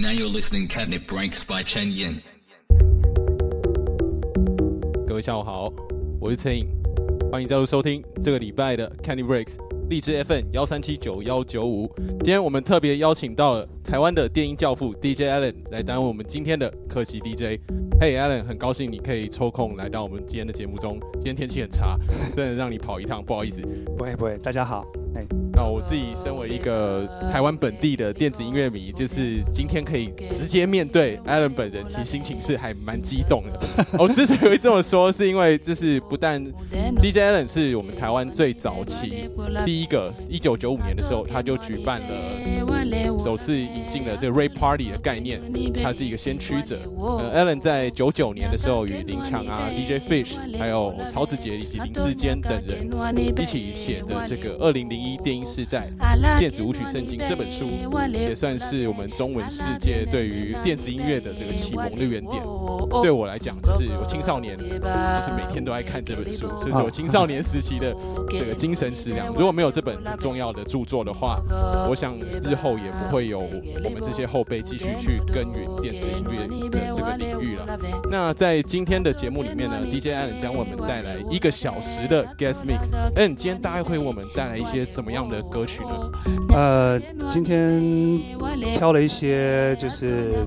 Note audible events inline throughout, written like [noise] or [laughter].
Now you're listening Catnip Breaks by Chen Yin. 各位下午好，我是陈颖，欢迎加入收听这个礼拜的 Candy Breaks 荔枝 FM 幺三七九幺九五。今天我们特别邀请到了台湾的电音教父 DJ Allen 来担任我们今天的客席 DJ。Hey Allen，很高兴你可以抽空来到我们今天的节目中。今天天气很差，真的让你跑一趟，不好意思。不会不会，大家好。哎，那我自己身为一个台湾本地的电子音乐迷，就是今天可以直接面对 Allen 本人，其实心情是还蛮激动的。[laughs] 我之所以会这么说，是因为就是不但 DJ Allen 是我们台湾最早期第一个，一九九五年的时候他就举办了首次引进了这个 Ray Party 的概念，他是一个先驱者。呃，Allen 在九九年的时候与林强啊、DJ Fish 还有曹子杰以及林志坚等人一起写的这个二零零一电音时代电子舞曲圣经这本书，也算是我们中文世界对于电子音乐的这个启蒙的原点。对我来讲，就是我青少年就是每天都爱看这本书，这是我青少年时期的这个精神食粮。如果没有这本很重要的著作的话，我想日后也不会有我们这些后辈继续去耕耘电子音乐的这个领域了。那在今天的节目里面呢，DJ Allen 将为我们带来一个小时的 Guest Mix。哎，你今天大概会为我们带来一些什么样的歌曲呢？呃，今天挑了一些就是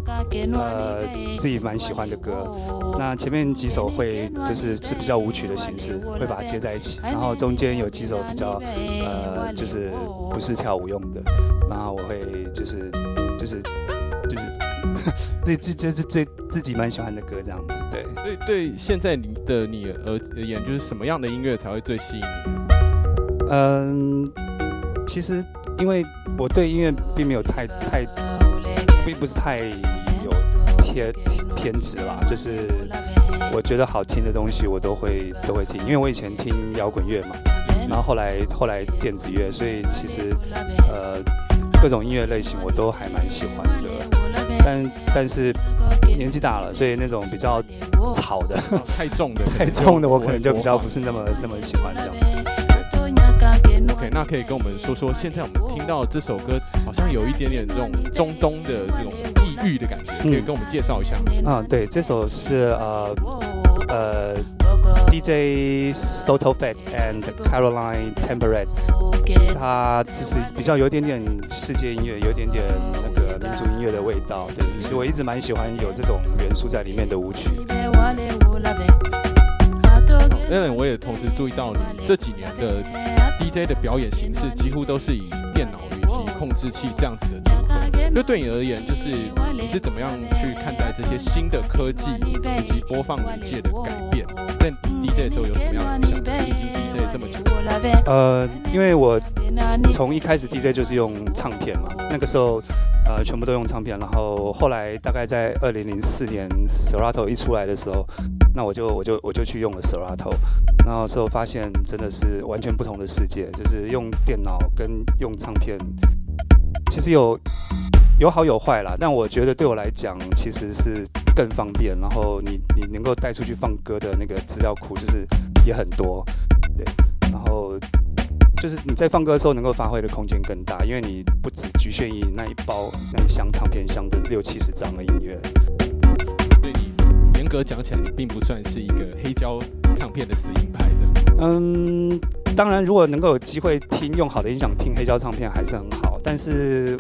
呃自己蛮喜欢的歌。那前面几首会就是是比较舞曲的形式，会把它接在一起。然后中间有几首比较呃就是不是跳舞用的，然后我会就是就是就是对自就是最自己蛮喜欢的歌这样子。对，所以对现在你的你而而言，就是什么样的音乐才会最吸引你？嗯，其实因为我对音乐并没有太太，并不是太有偏偏执啦，就是我觉得好听的东西我都会都会听，因为我以前听摇滚乐嘛，然后后来后来电子乐，所以其实呃各种音乐类型我都还蛮喜欢的，但但是年纪大了，所以那种比较吵的、太重的、[laughs] 太重的，我可能就比较不是那么那么喜欢这样子。OK，那可以跟我们说说，现在我们听到这首歌好像有一点点这种中东的这种异域的感觉，可以跟我们介绍一下吗？啊，对，这首是呃呃 [laughs] DJ Soto Fat and Caroline Temperate，它其实比较有点点世界音乐，有点点那个民族音乐的味道。对，其实我一直蛮喜欢有这种元素在里面的舞曲。Allen，我也同时注意到你这几年的 DJ 的表演形式几乎都是以电脑以及控制器这样子的组合。就对你而言，就是你是怎么样去看待这些新的科技以及播放媒介的改变？在 DJ 的时候有什么样的影响？已经 DJ 这么。呃，因为我从一开始 DJ 就是用唱片嘛，那个时候呃全部都用唱片，然后后来大概在二零零四年 Serato 一出来的时候。那我就我就我就去用了 Serato，然后之后发现真的是完全不同的世界，就是用电脑跟用唱片，其实有有好有坏啦。但我觉得对我来讲，其实是更方便。然后你你能够带出去放歌的那个资料库，就是也很多，对。然后就是你在放歌的时候，能够发挥的空间更大，因为你不只局限于那一包那一箱唱片箱的六七十张的音乐。对你严格讲起来，你并不算是一个黑胶唱片的死硬派这样子。嗯，当然，如果能够有机会听用好的音响听黑胶唱片，还是很好。但是，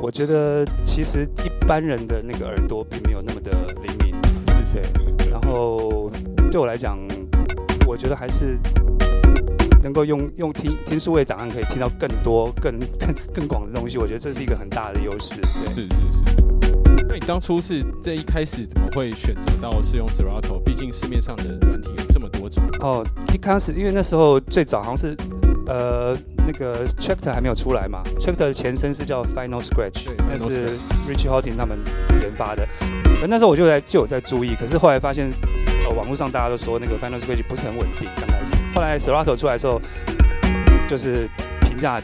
我觉得其实一般人的那个耳朵并没有那么的灵敏，是谁。然后对我来讲，我觉得还是能够用用听听数位档案，可以听到更多、更更更广的东西。我觉得这是一个很大的优势。对，是是是。那你当初是这一开始怎么会选择到是用 Serato？毕竟市面上的软体有这么多种。哦，一开始因为那时候最早好像是呃那个 Checkter 还没有出来嘛，Checkter 的前身是叫 Final Scratch，那是 Richie Hawtin 他们研发的。那时候我就在就有在注意，可是后来发现呃网络上大家都说那个 Final Scratch 不是很稳定，刚开始。后来 Serato 出来的时候，就是评价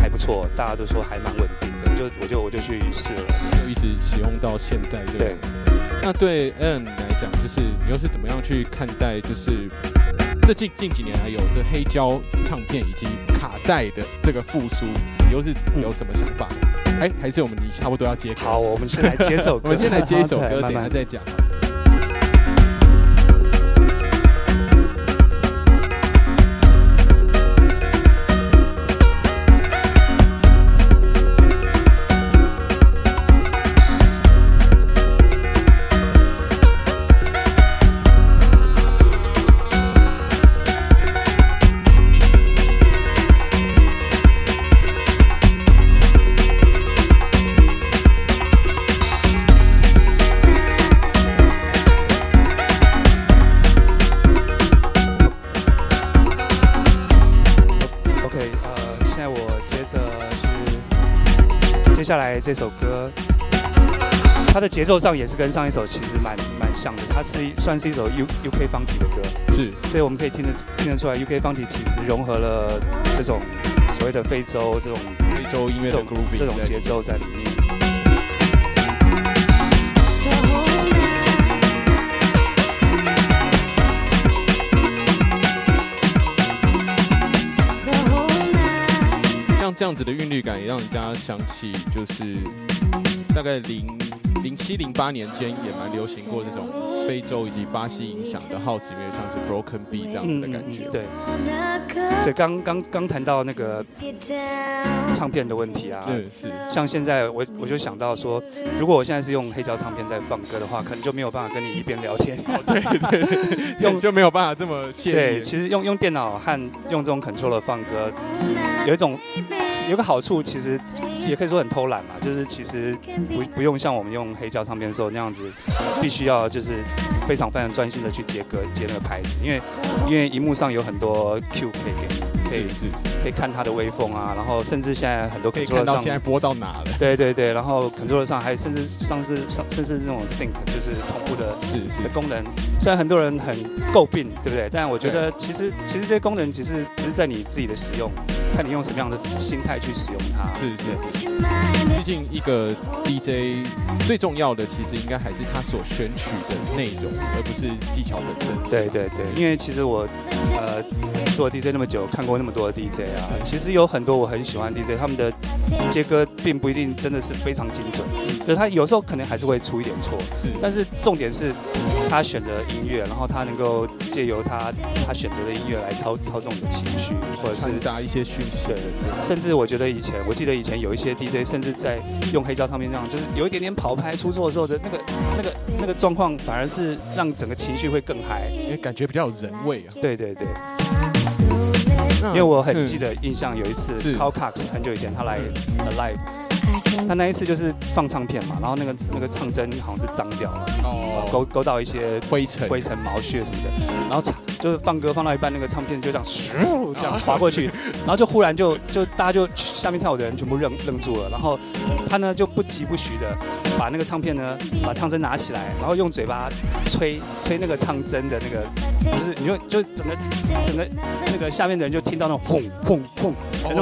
还不错，大家都说还蛮稳定的。就我就我就去试了。就一直使用到现在这个样子。那对 Alan 来讲，就是你又是怎么样去看待，就是这近近几年来有这黑胶唱片以及卡带的这个复苏，你又是有什么想法？哎、还是我们你差不多要接歌？好，我们先来接首 [laughs] 歌，我们先来接一首歌，等一下再讲。这首歌，它的节奏上也是跟上一首其实蛮蛮像的，它是一算是一首 U UK Funky 的歌，是。所以我们可以听得听得出来，UK Funky 其实融合了这种所谓的非洲这种非洲音乐的这种 grooving 在这种节奏在里面。像这样子的韵律感，也让人家想起就是大概零零七零八年间也蛮流行过这种非洲以及巴西影响的 house 音乐，像是 broken beat 这样子的感觉。对 Wanna cut 对，刚刚刚谈到那个唱片的问题啊，对，是像现在我我就想到说，如果我现在是用黑胶唱片在放歌的话，可能就没有办法跟你一边聊天。对对，用 [laughs] 就没有办法这么惬对，其实用用电脑和用这种 controller 放歌，有一种有个好处，其实也可以说很偷懒嘛，就是其实不不用像我们用黑胶唱片的时候那样子，必须要就是非常非常专心的去接歌接那个拍子，因为因为荧幕上有很多 Q 可以给你，可以可以看它的微风啊，然后甚至现在很多可以看到现在播到哪了。对对对，然后 controller 上还甚至上是上甚至那种 sync 就是同步的的功能，虽然很多人很诟病，对不对？但我觉得其实其实这些功能只是只是在你自己的使用，看你用什么样的心态去使用它。是是毕竟一个 DJ 最重要的，其实应该还是他所选取的内容，而不是技巧本身。对对对，因为其实我呃做 DJ 那么久，看过那么多的 DJ 啊，其实有很多我很喜欢 DJ，他们的接歌并不一定真的是非常精准，就是他有时候可能还是会出一点错，是，但是重点是他选择音乐，然后他能够借由他他选择的音乐来操操纵你的情绪，或者是传达一些讯息。对对对，甚至我觉得以前，我记得以前有一些 DJ 甚至在用黑胶唱片这样，就是有一点点跑拍出错的时候的那个那个那个状况，反而是让整个情绪会更嗨。因为感觉比较有人味啊。对对对因为我很嗯。记得印象有一次是。Carl Cox 很久以前他来 Alive，他那一次就是放唱片嘛，然后那个那个唱针好像是脏掉了，哦，勾勾到一些灰尘，灰尘、毛屑什么的，然后唱就是放歌放到一半，那个唱片就这样咻这样滑过去，[laughs] 然后就忽然就就大家就下面跳舞的人全部愣愣住了，然后他呢就不疾不徐的把那个唱片呢把唱针拿起来，然后用嘴巴吹吹那个唱针的那个，就是你就就整个整个那个下面的人就听到那种轰轰轰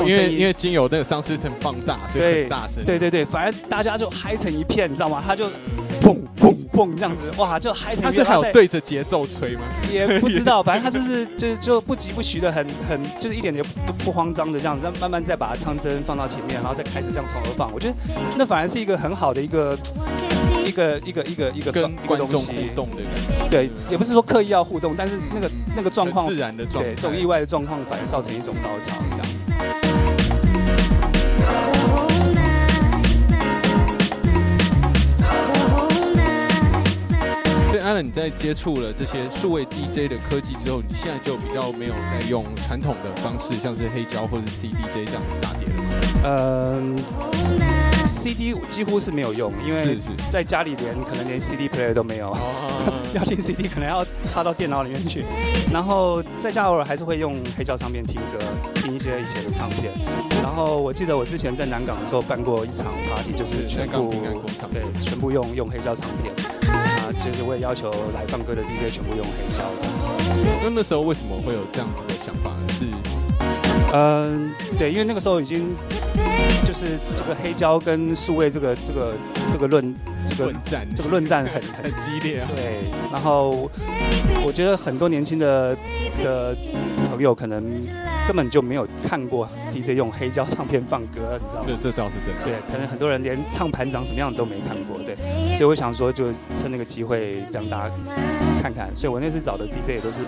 因为因为经由那个 sound system 放大，所以对很大声。对对对，反正大家就嗨成一片，你知道吗？他就砰砰砰这样子，哇，就嗨成一片。他是还有对着节奏吹吗？也不知道，[laughs] 反正他就是就是就不疾不徐的，很很就是一点点不不慌张的这样，子慢慢再把唱针放到前面，然后再开始这样从头放。我觉得那反而是一个很好的一个一个一个一个一个跟观众互。动的感觉，对，也不是说刻意要互动，但是那个那个状况，自然的状态。对这种意外的状况，反而造成一种高潮这样 Alan，你在接触了这些数位 DJ 的科技之后，你现在就比较没有在用传统的方式，像是黑胶或者 CDJ 这样打碟了吗？嗯，CD 几乎是没有用，因为。在家里连可能连 CD player 都没有。哦，[laughs] 要听 CD 可能要插到电脑里面去，然后在家偶尔还是会用黑胶唱片听歌，听一些以前的唱片。然后我记得我之前在南港的时候办过一场 party，就是全部对全部用用黑胶唱片，啊，就是我也要求来放歌的 DJ 全部用黑胶。那那时候为什么会有这样子的想法呢？是嗯，对，因为那个时候已经就是这个黑胶跟数位这个这个这个论这个论战，这个论战很很 [laughs] 很激烈啊。对，然后我觉得很多年轻的的朋友可能根本就没有看过 DJ 用黑胶唱片放歌，你知道吗？这这倒是真的。对，可能很多人连唱盘长什么样都没看过，对，所以我想说，就趁那个机会让大家看看。所以我那次找的 DJ 也都是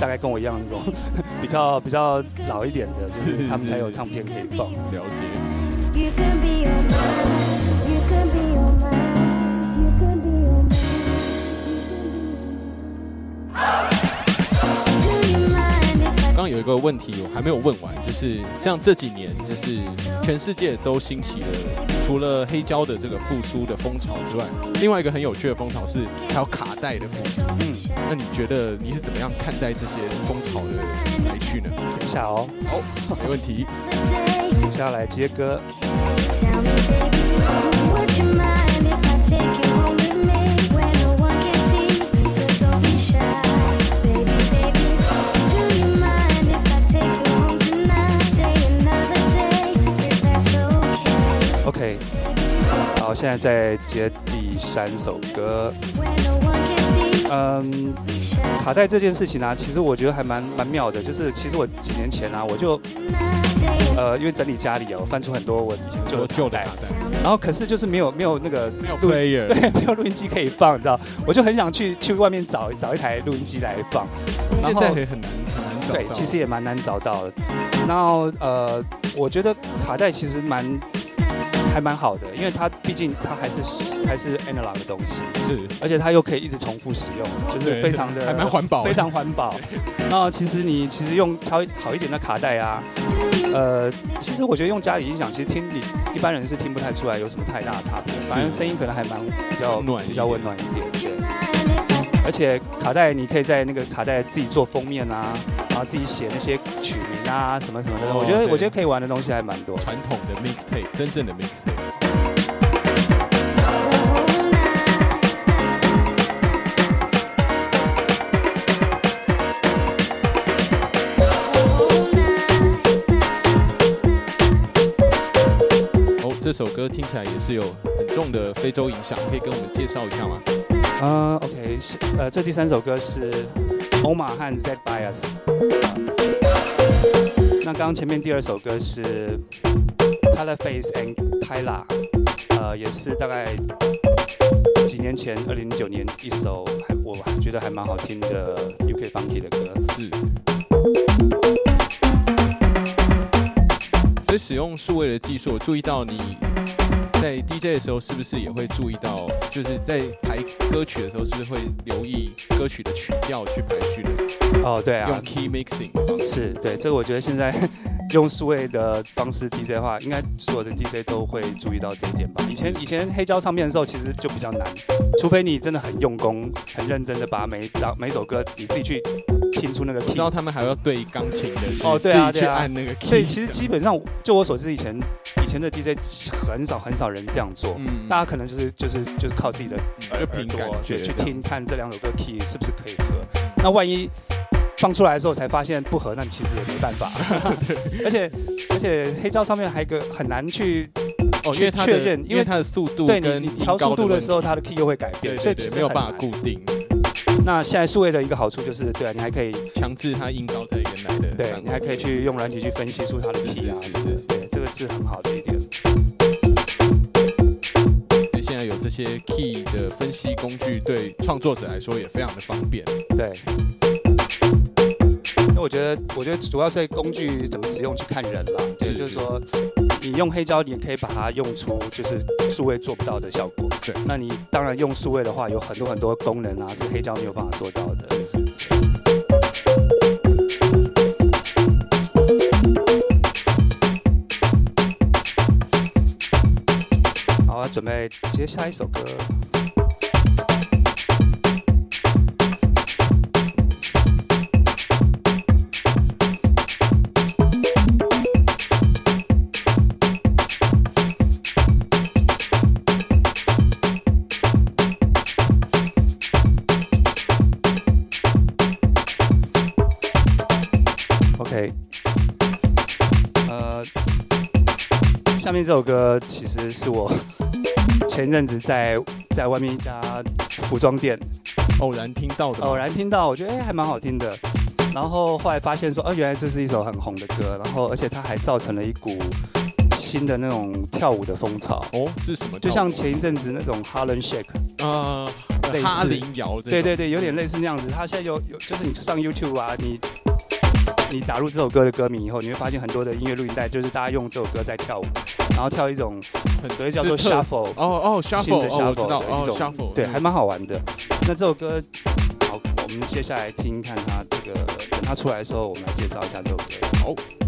大概跟我一样那种比较比较老一点的，就是是他们才有唱片可以放。了解。刚刚有一个问题我还没有问完，就是像这几年，就是全世界都兴起了，除了黑胶的这个复苏的风潮之外，另外一个很有趣的风潮是还有卡带的复苏。嗯，那你觉得你是怎么样看待这些风潮的来去呢？等一下哦，好，没问题。一下来接歌。好，现在在接第三首歌。嗯，卡带这件事情呢、其实我觉得还蛮蛮妙的。就是其实我几年前啊，我就呃，因为整理家里啊，我翻出很多我以前的旧的卡带，然后可是就是没有没有那个没有 player，[laughs] 对，没有录音机可以放，你知道，我就很想去去外面找找一台录音机来放。然现后在也很难很难找到。对，其实也蛮难找到的。然后呃，我觉得卡带其实蛮还蛮好的，因为它毕竟它还是还是 analog 的东西，是。而且它又可以一直重复使用，就是非常的 [laughs] 还蛮环保，非常环保。[laughs] 那其实你其实用挑好一点的卡带啊，呃，其实我觉得用家里音响，其实听你一般人是听不太出来有什么太大的差别，反正声音可能还蛮比较暖比较温暖一点，对。而且卡带你可以在那个卡带自己做封面啊，然后自己写那些曲名啊什么什么的，哦我觉得我觉得可以玩的东西还蛮多。传统的 mixtape，真正的 mixtape。哦，这首歌听起来也是有很重的非洲影响，可以跟我们介绍一下吗？啊、o k 是呃，这第三首歌是欧玛和 Z Bias。那刚刚前面第二首歌是 Color Face and Tyla，呃，也是大概几年前，二零零九年一首还我觉得还蛮好听的 UK Funky 的歌。是。所以使用数位的技术，我注意到你在 DJ 的时候，是不是也会注意到，就是在排歌曲的时候，是不是会留意歌曲的曲调去排序呢？哦，对啊用，key mixing 的方式。是对，这个我觉得现在 [laughs] 用数位的方式 DJ 的话，应该所有的 DJ 都会注意到这一点吧。以前以前黑胶唱片的时候，其实就比较难，除非你真的很用功、很认真的把每张每首歌你自己去听出那个我 key 知。道他们还要对钢琴的哦对啊去按那个 key，所以其实基本上，就我所知，以前以前的 DJ 很少很少人这样做，嗯。大家可能就是就是就是靠自己的嗯就凭感觉去去听看这两首歌 key 是不是可以合。那万一放出来的时候才发现不合，那你其实也没办法。[laughs] 而且而且黑胶上面还有一个很难去哦，因为它的确认因为它的速度对跟你你调速度的时候，它的 key 又会改变，所以其实没有办法固定，那现在数位的一个好处就是，对啊，你还可以强制它音高在原来的对你还可以去用软体去分析出它的 key 啊是是是，对，这个是很好的一点。现在有这些 key 的分析工具，对创作者来说也非常的方便。对。那我觉得，我觉得主要是工具怎么使用去看人啦。对，是就是说，你用黑胶，你可以把它用出就是数位做不到的效果。对那你当然用数位的话，有很多很多功能啊，是黑胶没有办法做到的。好，啊准备接下一首歌。这首歌其实是我 [laughs] 前阵子在在外面一家服装店偶然听到的，偶然听到，我觉得哎、还蛮好听的。然后后来发现说，哦，原来这是一首很红的歌，然后而且它还造成了一股新的那种跳舞的风潮，哦是什么？就像前一阵子那种 Harlem Shake，呃类似哈林摇对对对，有点类似那样子。它现在有有，就是你上 YouTube 啊，你你打入这首歌的歌名以后，你会发现很多的音乐录音带，就是大家用这首歌在跳舞，然后跳一种所谓叫做 shuffle，哦哦新，shuffle，的哦，我知 shuffle 道，哦的一种，shuffle，对，嗯还蛮好玩的。那这首歌，好，我们接下来听看它这个，等它出来的时候，我们来介绍一下这首歌。好。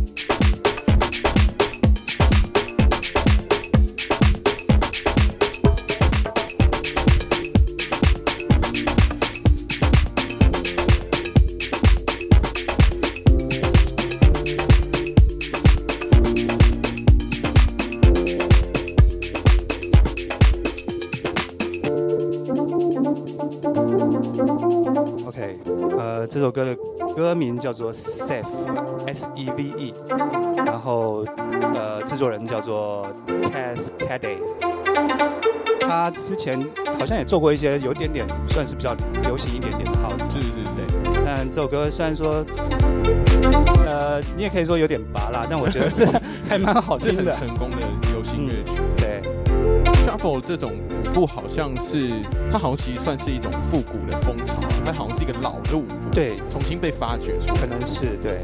歌名叫做 Seve，S E V E，然后呃，制作人叫做 Tess Caday。他之前好像也做过一些有点点算是比较流行一点点的 house，是是对。但这首歌虽然说，呃，你也可以说有点拔辣，但我觉得是 [laughs] 还蛮好听的。成功的 shuffle 这种舞步好像是，它好像其实算是一种复古的风潮，它好像是一个老的舞步，，对，重新被发掘出来。可能是对。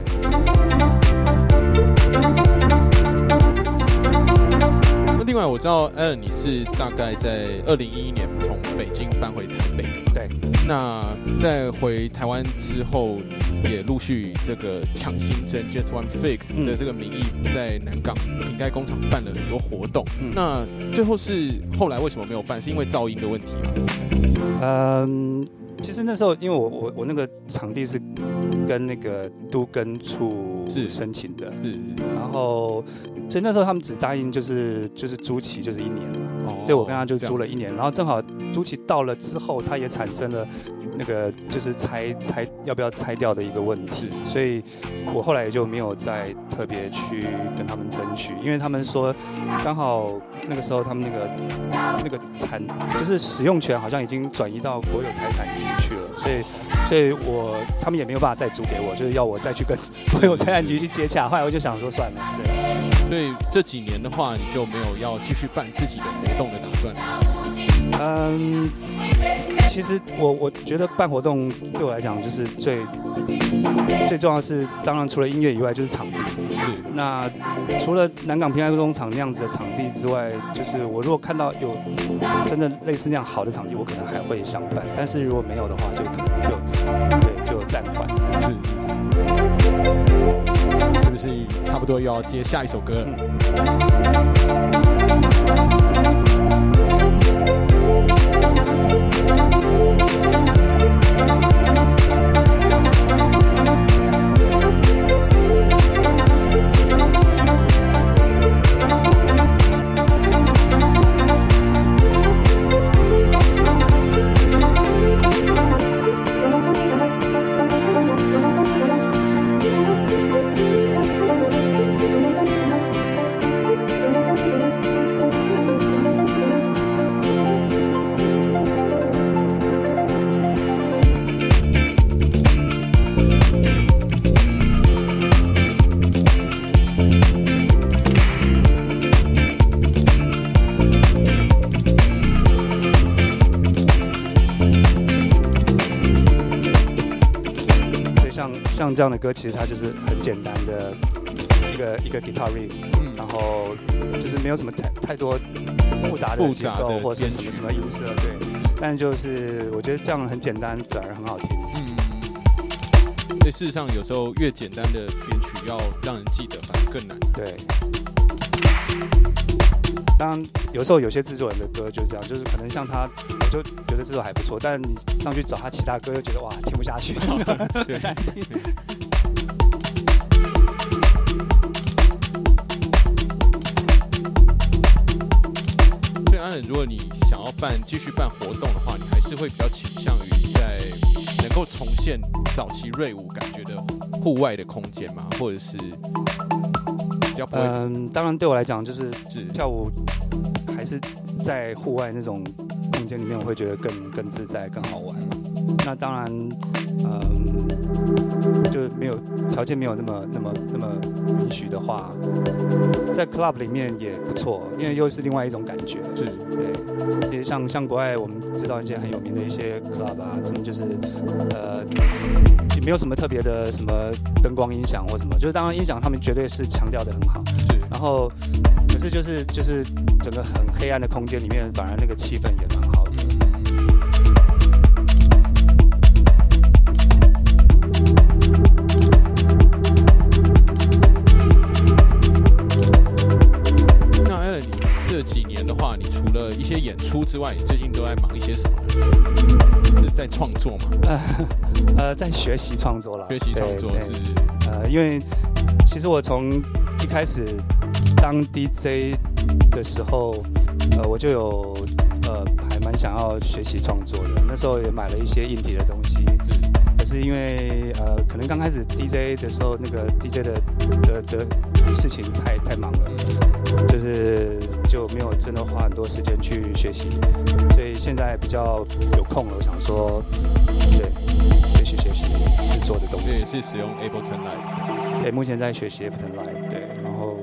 那另外我知道 Allen 你是大概在二零一一年从北京搬回台北，对。那在回台湾之后，也陆续这个抢新增 Just One Fix 嗯的这个名义，在南港瓶盖工厂办了很多活动。嗯那最后是后来为什么没有办？是因为噪音的问题吗？嗯，其实那时候因为我我我那个场地是跟那个都根处是。申请的，是，然后所以那时候他们只答应就是就是租期就是一年嘛。哦对，我跟他就租了一年，然后正好租期到了之后，他也产生了那个就是拆拆要不要拆掉的一个问题，所以我后来也就没有再特别去跟他们争取，因为他们说刚好那个时候他们那个那个产就是使用权好像已经转移到国有财产局去了，所以所以我他们也没有办法再租给我，就是要我再去跟国有财产局去接洽，后来我就想说算了，对。所以这几年的话，你就没有要继续办自己的活动的打算。嗯，其实我我觉得办活动对我来讲就是最最重要的是，当然除了音乐以外就是场地。是，那除了南港平安工厂那样子的场地之外，就是我如果看到有真的类似那样好的场地，我可能还会想办。但是如果没有的话，就可能就不是差不多又要接下一首歌？这样的歌，其实它就是很简单的一个一个 guitar riff，嗯然后就是没有什么太太多复杂的结构或是什么什么音色，对。但就是我觉得这样很简单，反而很好听。嗯，所以事实上有时候越简单的编曲，要让人记得反而更难。对。当然，有时候有些制作人的歌就是这样，就是可能像他，我就觉得这首还不错，但你上去找他其他歌，又觉得哇听不下去，[laughs] [laughs] 对如果你想要办继续办活动的话，你还是会比较倾向于在能够重现早期瑞舞感觉的户外的空间嘛，或者是比较不会嗯，当然对我来讲，就是是跳舞还是在户外那种空间里面，我会觉得更更自在、更好玩。那当然，嗯，就是没有条件没有那么那么那么允许的话，在 club 里面也不错，因为又是另外一种感觉。是对，其实像像国外我们知道一些很有名的一些 club 啊，真的就是呃。也没有什么特别的什么灯光音响或什么，就是当然音响他们绝对是强调的很好，是然后可是就是就是整个很黑暗的空间里面，反而那个气氛也蛮好之外，你最近都在忙一些什么？是在创作吗？[laughs] 呃，在学习创作了，学习创作是呃，因为其实我从一开始当 DJ 的时候，呃，我就有呃还蛮想要学习创作的。那时候也买了一些硬体的东西，可是因为呃，可能刚开始 DJ 的时候，那个 DJ 的的的事情太太忙了，就是就没有真的花很多时间去学习，所以现在比较有空了，我想说，对，学习学习制作的东这也。是使用 Ableton Live 对，目前在学习 Ableton Live，对，然后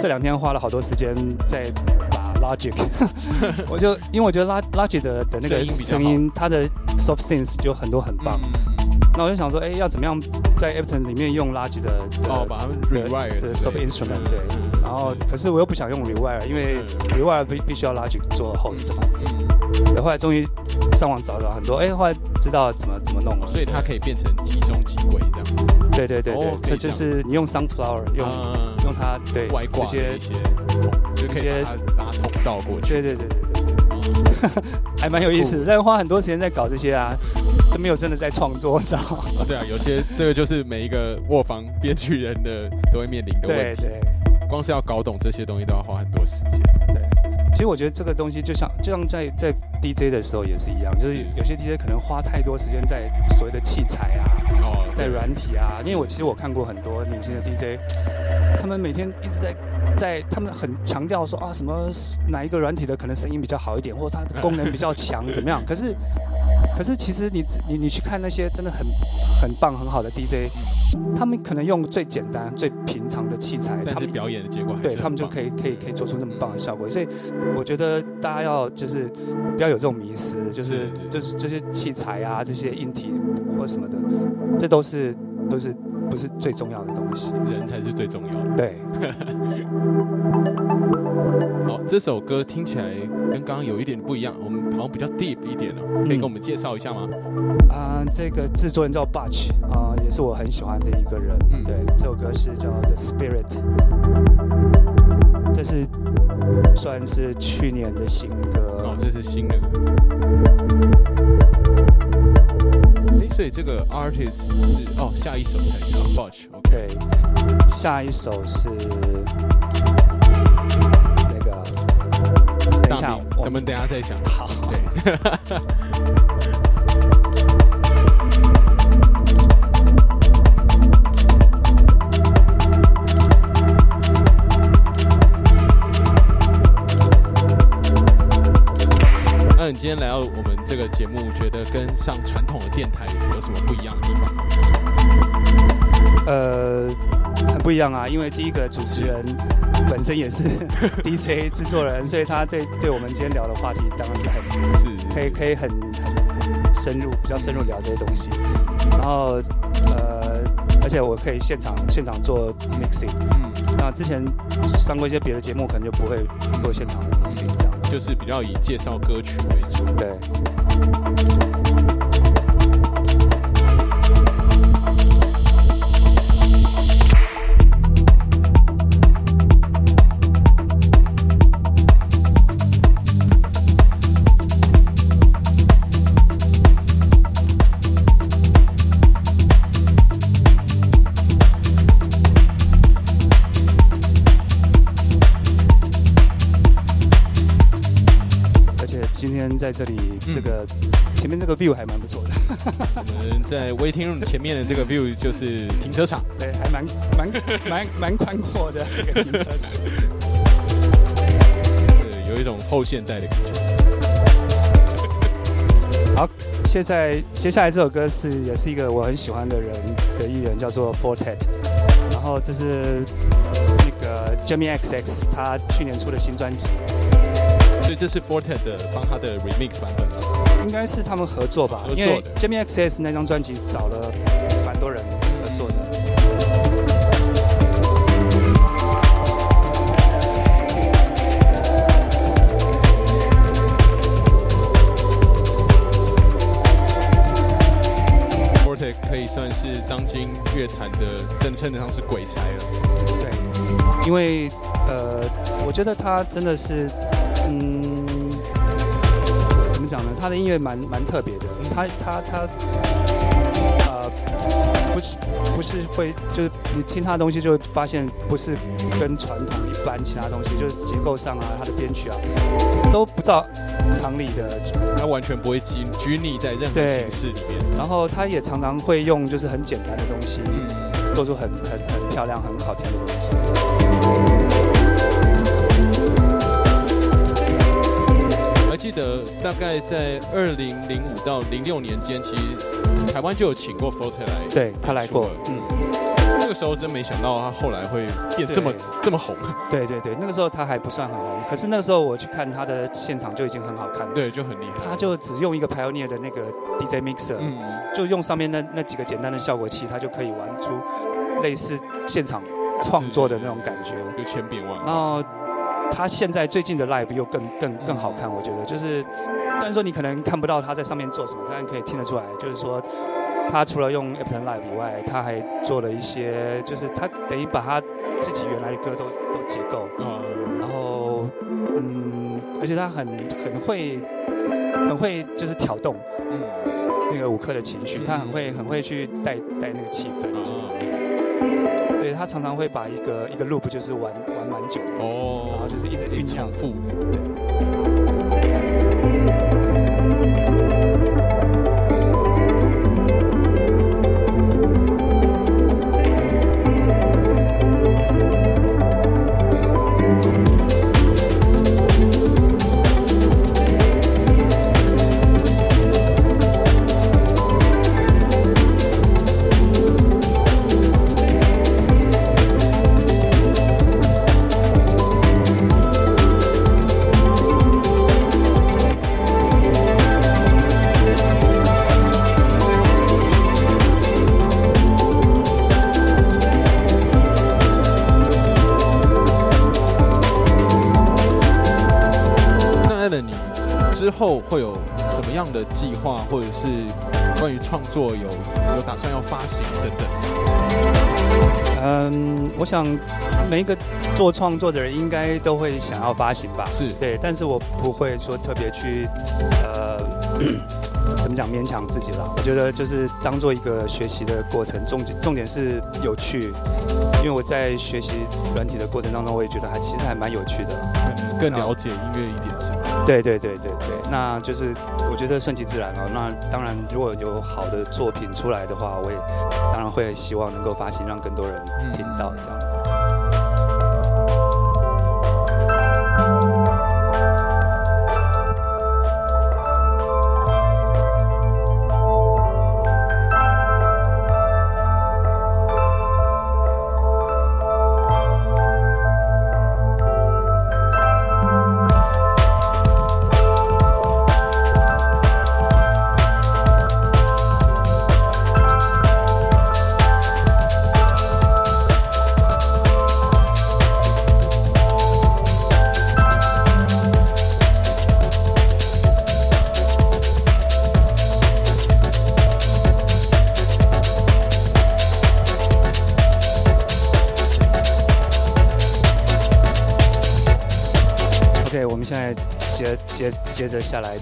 这两天花了好多时间在打 Logic，[laughs] 我就因为我觉得 Log- Logic 的的那个声音它的 soft synth 就很多很棒。嗯那我就想说，哎，要怎么样在 Ableton 里面用 Logic 的的哦，把它们的 rewire 的之 soft instrument 对，然后可是我又不想用 Rewire，因为嗯 Rewire 必必须要 Logic 做 host 嘛。对后来终于上网找到很多，哎，后来知道怎么怎么弄了。所以它可以变成几中机轨这样子，对对对对。哦，这就是你用 Sunflower 用嗯。用它对这些的一些，这些拉通道过去。对对对，[laughs] 还蛮有意思的，但是花很多时间在搞这些啊，都没有真的在创作，你知道吗？哦对啊，有些这个就是每一个卧房编剧人的都会面临的问题，对对光是要搞懂这些东西都要花很多时间。对。其实我觉得这个东西就像就像在在 DJ 的时候也是一样，就是有些 DJ 可能花太多时间在所谓的器材啊，哦，在对软体啊，因为我其实我看过很多年轻的 DJ，他们每天一直在在，他们很强调说啊什么哪一个软体的可能声音比较好一点，或者它的功能比较强怎么样？[laughs] 可是可是其实你你你去看那些真的很很棒很好的 DJ，他们可能用最简单最平常的器材，他们但是表演的结果还是对他们就可以以可以可以做出那么棒的效果，所以我觉得大家要就是不要有这种迷失，就是就是这些器材啊，这些硬体或什么的，这都是都是不是最重要的东西。人才是最重要的。对，[laughs] 好，这首歌听起来跟刚刚有一点不一样，我们好像比较 deep 一点哦，可以跟我们介绍一下吗？啊、这个制作人叫 Butch 啊、也是我很喜欢的一个人。嗯对，这首歌是叫 The Spirit，这是算是去年的新歌。哦，这是新的歌。哎，所以这个 artist 是哦，下一首才叫 Butch。OK，对，下一首是那个，等一下，我咱们等一下再想。好。对，[laughs] 那你今天来到我们这个节目，觉得跟上传统的电台有什么不一样的地方吗？呃，很不一样啊，因为第一个主持人本身也是 [laughs] DJ 制作人，所以他对对我们今天聊的话题当然是很是，可以可以很很很深入，比较深入聊这些东西。然后呃，而且我可以现场现场做 mixing。嗯，那之前上过一些别的节目，可能就不会做现场的 mixing 这样。就是比较以介绍歌曲为主。对，在这里嗯这个、前面这个 view 还蛮不错的，我们在 waiting room 前面的这个 view 就是停车场。[laughs] 对，还蛮蛮蛮蛮宽阔的一个停车场。对，有一种后现代的感觉。好现在接下来这首歌是也是一个我很喜欢的人的艺人，叫做 Fortet。然后这是那个 Jamie XX 他去年出的新专辑，所以这是 Forte 的帮他的 remix 版本吗。应该是他们合作吧合作，的因为 Jamie XS 那张专辑找了蛮多人合作的。Forte 可以算是当今乐坛的真称得上是鬼才了。对，因为呃，我觉得他真的是，嗯，怎么讲呢？他的音乐蛮蛮特别的，他他他，呃，不是不是会就是你听他的东西就发现不是跟传统一般其他东西，就是结构上啊，他的编曲啊，都不照常理的他完全不会拘拘泥在任何形式里面。然后他也常常会用就是很简单的东西，嗯，做出很很很漂亮、很好听的东西。记得大概在二零零五到零六年间，其实台湾就有请过 Forte 来。对他来过，嗯，那个时候真没想到他后来会变这么对这么红。对对对，那个时候他还不算很红，[laughs] 可是那个时候我去看他的现场就已经很好看了。对，就很厉害。他就只用一个 Pioneer 的那个 DJ mixer，、嗯就用上面那那几个简单的效果器，他就可以玩出类似现场创作的那种感觉。就千变万然。后他现在最近的 live 又更更更好看，我觉得。就是，但是说你可能看不到他在上面做什么，但可以听得出来，就是说他除了用 Ableton Live 以外，他还做了一些，就是他等于把他自己原来的歌都都结构，嗯，然后嗯，而且他很很会很会就是挑动嗯。那个舞客的情绪，嗯他很会很会去带带那个气氛，啊对他常常会把一个一个 loop 就是玩玩蛮久的，然后哦，就是一直一酝酿重。复。对会有什么样的计划，或者是关于创作有有打算要发行等等？嗯，我想每一个做创作的人应该都会想要发行吧，是对，但是我不会说特别去呃。[clears throat] 怎么讲？勉强自己了。我觉得就是当做一个学习的过程，重点重点是有趣。因为我在学习软体的过程当中，我也觉得还其实还蛮有趣的。更了解音乐一点，是吗？对对对对对，那就是我觉得顺其自然了。那当然，如果有好的作品出来的话，我也当然会希望能够发行，让更多人听到这样子。下来，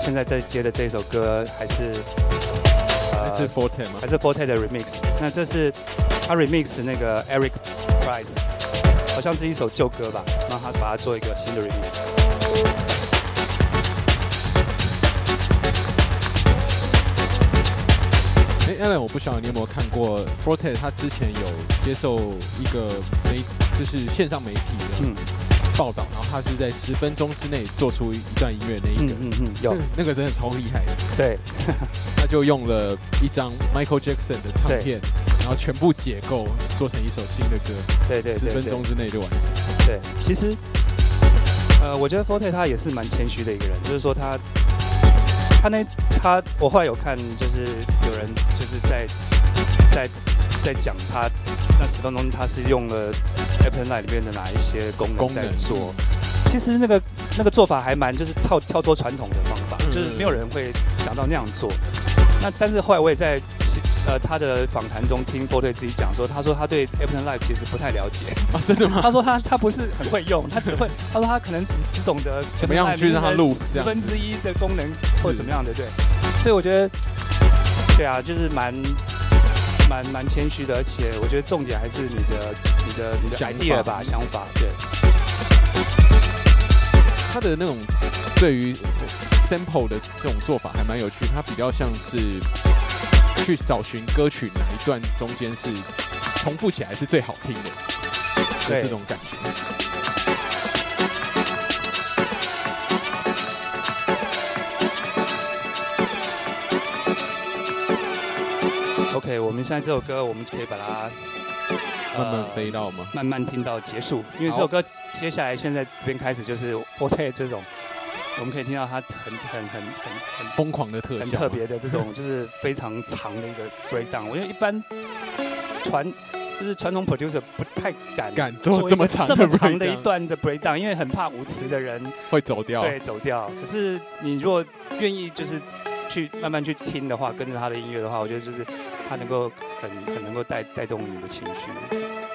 现在在接的这首歌还是还是 Forte 吗？还是 Forte 的 Remix？那这是他 Remix 那个 Eric Price，好像是一首旧歌吧，那他把它做一个新的 Remix。哎，Allen，我不晓得你有没看过 Forte，他之前有接受一个媒，就是线上媒体的报道。他是在十分钟之内做出一段音乐那一个，嗯嗯嗯，有。那个真的超厉害的。对。[laughs] 他就用了一张 Michael Jackson 的唱片，然后全部解构做成一首新的歌，对对对，十分钟之内就完成。对，其实，呃，我觉得 Forte 他也是蛮谦虚的一个人，就是说他，他那他，我后来有看，就是有人就是在在在讲他那十分钟他是用了 Apple Light 里面的哪一些功能在做。其实那个那个做法还蛮就是跳跳脱传统的方法，嗯就是没有人会想到那样做。那但是后来我也在其呃他的访谈中听 Forte 自己讲说，他说他对 Ableton Live 其实不太了解。啊，真的吗？他说他他不是很会用，他只会他说他可能只只懂得怎么样去让它录十分之一的功能或者怎么样的，对。所以我觉得，对啊，就是蛮蛮蛮谦虚的，而且我觉得重点还是你的你的你的想法 idea 吧，想法，对。他的那种对于 sample 的这种做法还蛮有趣，他比较像是去找寻歌曲哪一段中间是重复起来是最好听的的对这种感觉。OK，我们现在这首歌，我们可以把它慢慢呃飞到吗？慢慢听到结束，因为这首歌接下来现在这边开始就是 Forte 这种，我们可以听到它很很很很很疯狂的特效，很特别的这种，就是非常长的一个 breakdown。我觉得一般传就是传统 producer 不太敢敢做这么长这么长的一段的 breakdown，因为很怕无词的人会走掉。对走掉。可是你如果愿意就是去慢慢去听的话，跟着他的音乐的话，我觉得就是它能够很很能够带带动你的情绪。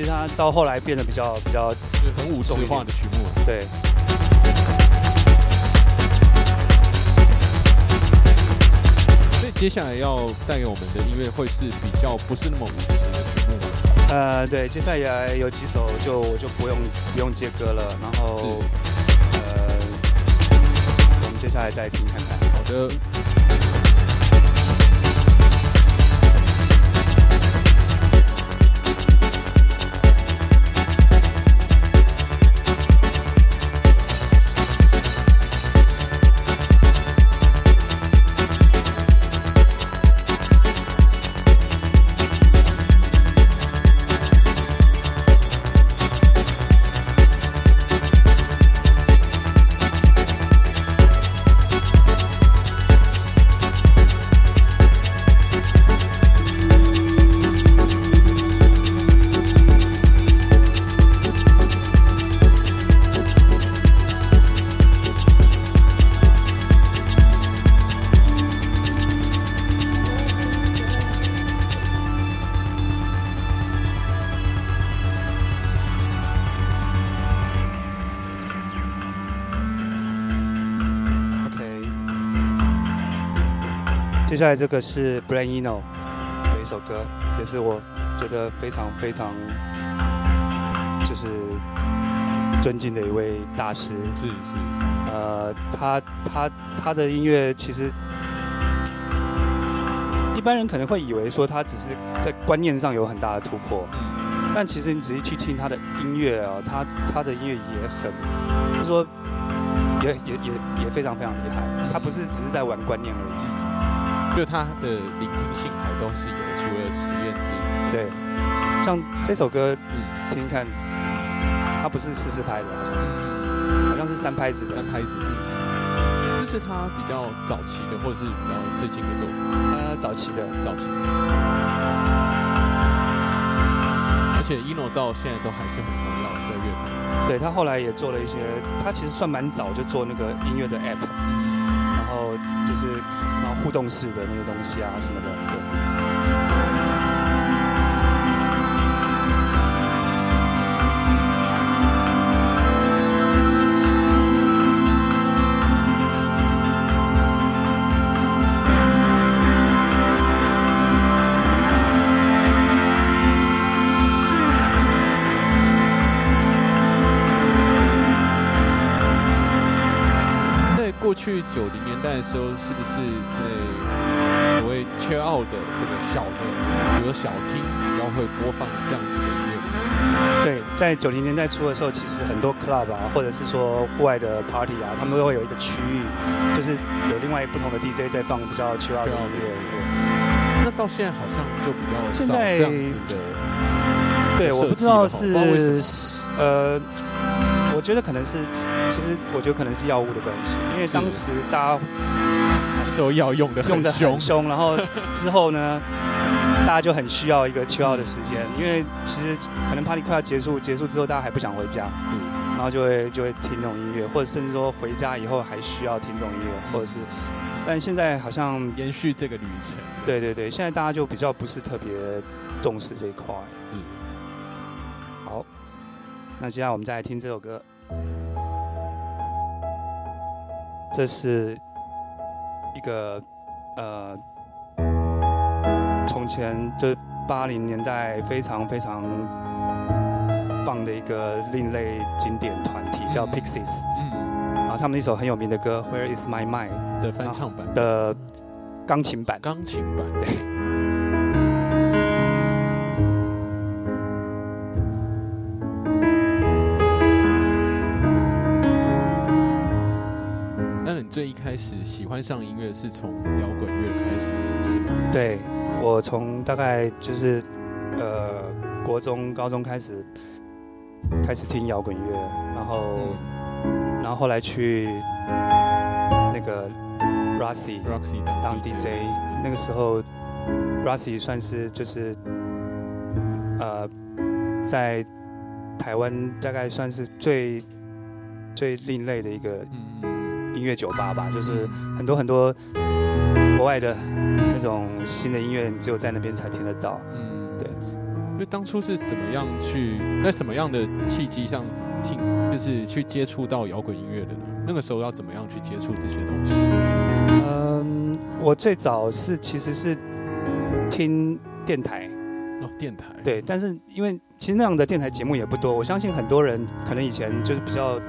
其实它到后来变得比较比较就是很舞池化的曲目啊。对，所以接下来要带给我们的音乐会是比较不是那么舞池的曲目吗？呃，对，接下来有几首就我就不用不用接歌了，然后呃，我们接下来再听看看。好的。下来这个是 Brian Eno 的一首歌，也是我觉得非常非常就是尊敬的一位大师。是是，呃，他他他的音乐其实一般人可能会以为说他只是在观念上有很大的突破，但其实你仔细去听他的音乐啊，他他的音乐也很，就是说也也也也非常非常厉害。他不是只是在玩观念而已。就他的聆听性还都是有，除了实验之外。对，像这首歌，嗯，听听看，它不是四四拍的，好像好像是三拍子的三。拍子，这是他比较早期的，或者是比较最近的作品，呃，早期的，早期。而且 ino 到现在都还是很重要在乐坛。对他后来也做了一些，他其实算蛮早就做那个音乐的 app，然后就是互动式的那些东西啊什么的，对。九零年代的时候，是不是在所谓 chill out 的这个小的，比如小厅，比较会播放这样子的音乐？对，在九零年代初的时候，其实很多 club 啊，或者是说户外的 party 啊，他们都会有一个区域，就是有另外不同的 DJ 在放比较 chill out 的音乐。那到现在好像就比较少这样子的。对，我不知道是呃，我觉得可能是，其实我觉得可能是药物的关系，因为当时大家那时候药用的用的很凶然后之后呢，[laughs] 大家就很需要一个 chill out 的时间，因为其实可能 party 快要结束，结束之后大家还不想回家，嗯。然后就会就会听这种音乐，或者甚至说回家以后还需要听这种音乐，或者是，但现在好像延续这个旅程。对对对，现在大家就比较不是特别重视这一块。嗯。好，那接下来我们再来听这首歌，这是一个呃，从前就八零年代非常非常棒的一个另类经典团体，叫嗯 Pixies，嗯，然后他们一首很有名的歌《Where Is My Mind》的翻唱版。的钢琴版。钢琴版，对，最一开始喜欢上音乐是从摇滚乐开始，是吗？对我从大概就是呃国中、高中开始开始听摇滚乐，然后、然后后来去那个 Rossi，Roxy 当当 DJ，那个时候 Rossi 算是就是呃在台湾大概算是最最另类的一个嗯，音乐酒吧吧，就是很多很多国外的那种新的音乐，只有在那边才听得到。嗯，对。因为当初是怎么样去，在什么样的契机上听，就是去接触到摇滚音乐的呢？那个时候要怎么样去接触这些东西？嗯，我最早是其实是听电台，哦，电台，，对，但是因为其实那样的电台节目也不多，我相信很多人可能以前就是比较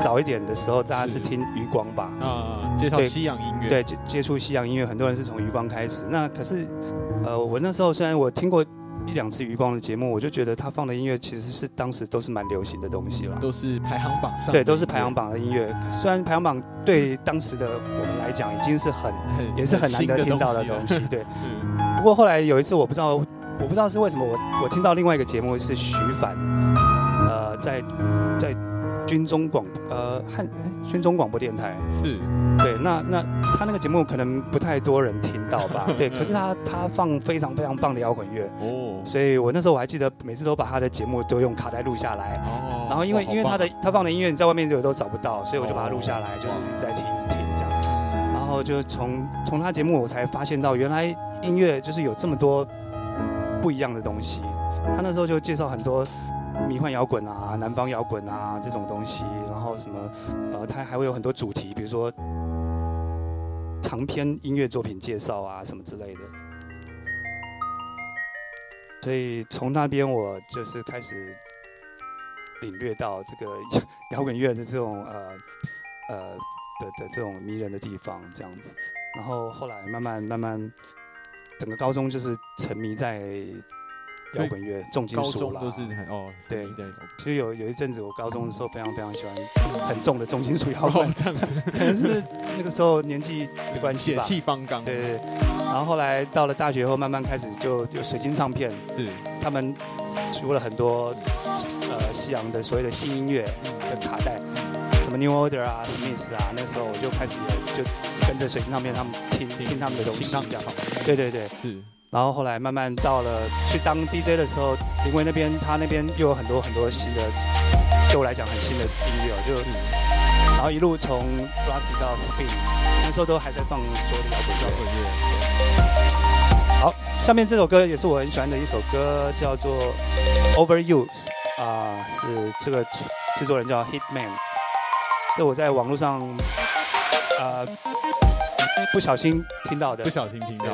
早一点的时候，大家是是听余光吧。啊，介绍对西洋音乐，对，接接触西洋音乐，很多人是从余光开始。那可是，呃，我那时候虽然我听过一两次余光的节目，我就觉得他放的音乐其实是当时都是蛮流行的东西了。都是排行榜上，对，都是排行榜的音乐。虽然排行榜对当时的我们来讲已经是很很，也是很难得听到的东西，对。嗯不过后来有一次，我不知道，我不知道是为什么，我我听到另外一个节目是徐凡，呃，在在军中广呃汉哎军中广播电台，是，对，那那他那个节目可能不太多人听到吧，[laughs] 对，可是他他放非常非常棒的摇滚乐，哦，所以我那时候我还记得每次都把他的节目都用卡带录下来，哦，然后因为哇因为他的他放的音乐你在外面有都找不到，所以我就把它录下来，哦就是一直在听一直听这样。然后就从从他节目我才发现到，原来音乐就是有这么多不一样的东西。他那时候就介绍很多迷幻摇滚啊、南方摇滚啊这种东西，然后什么呃，它还会有很多主题，比如说长篇音乐作品介绍啊什么之类的。所以从那边我就是开始领略到这个摇滚乐的这种呃呃的的这种迷人的地方，这样子。然后后来慢慢慢慢，整个高中就是沉迷在摇滚乐、重金属啦。中都是很哦，对对对，其实有有一阵子，我高中的时候非常非常喜欢很重的重金属摇滚。哦，这样子，[laughs] 可能是那个时候年纪的关系吧。血吧。气方刚，对对对。然后后来到了大学后，慢慢开始就有水晶唱片，是，他们出了很多呃西洋的所谓的新音乐的卡带，什么 New Order 啊、Smith 啊，那时候我就开始也就跟着水晶唱片他们听听他们的东西这样。新浪潮。，对对对，是，然后后来慢慢到了去当 DJ 的时候，因为那边他那边又有很多很多新的，对我来讲很新的音乐哦，就然后一路从 russi 到 Spin，那时候都还在放所有的摇滚摇乐。滚乐，好，下面这首歌也是我很喜欢的一首歌，叫做 Overuse 啊、是这个制作人叫 Hitman，这我在网络上呃不小心听到的，不小心听，到。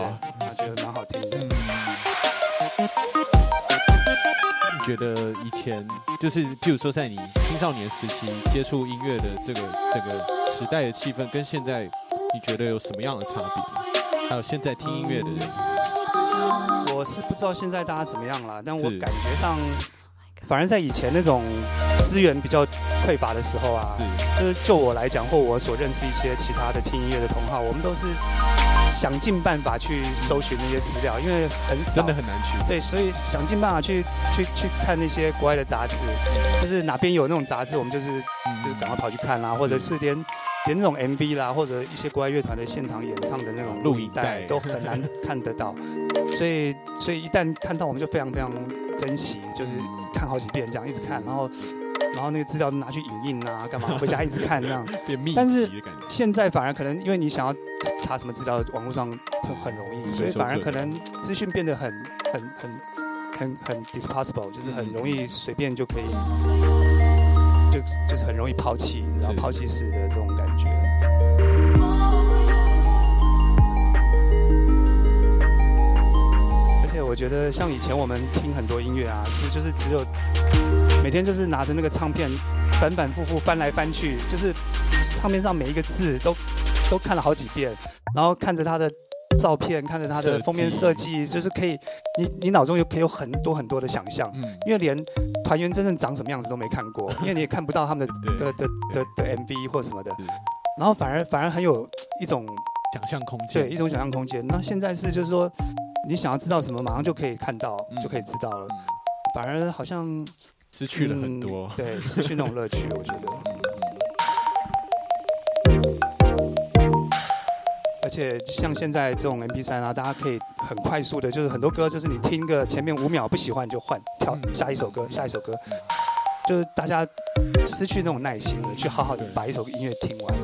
你觉得以前就是，譬如说在你青少年时期接触音乐的这个这个时代的气氛，跟现在你觉得有什么样的差别？还有现在听音乐的人，我是不知道现在大家怎么样了，但我感觉上，反而在以前那种资源比较匮乏的时候啊，是。就是就我来讲，或我所认识一些其他的听音乐的同好，我们都是想尽办法去搜寻那些资料，因为很少。真的很难去。对，所以想尽办法去去去看那些国外的杂志，就是哪边有那种杂志，我们就是就是赶快跑去看啦，或者是连连那种 MV 啦，或者一些国外乐团的现场演唱的那种录影带带。都很难看得到，所以所以一旦看到，我们就非常非常珍惜，就是看好几遍这样一直看，然后然后那个资料拿去影印啊，干嘛回家一直看这样。[laughs] 变密但是。现在反而可能因为你想要查什么资料，网络上很很容易，所以反而可能资讯变得很很很很很 disposable，就是很容易随便就可以，就就是很容易抛弃，然后是抛弃式的这种感觉。我觉得像以前我们听很多音乐啊，其实就是只有每天就是拿着那个唱片反反复复翻来翻去，就是唱片上每一个字都都看了好几遍，然后看着他的照片，看着他的封面设计，就是可以你你脑中有可以有很多很多的想象。嗯，因为连团员真正长什么样子都没看过，因为你也看不到他们的的的的的 MV 或什么的，然后反而反而很有一种想象空间，对一种想象空间。那现在是就是说，你想要知道什么，马上就可以看到，嗯就可以知道了。嗯反而好像失去了很多。嗯对，失去那种乐趣，我觉得。而且像现在这种 MP 3啊，大家可以很快速的，就是很多歌，就是你听个前面五秒不喜欢你就换跳嗯下一首歌，下一首歌，就是大家失去那种耐心了，去好好的把一首音乐听完。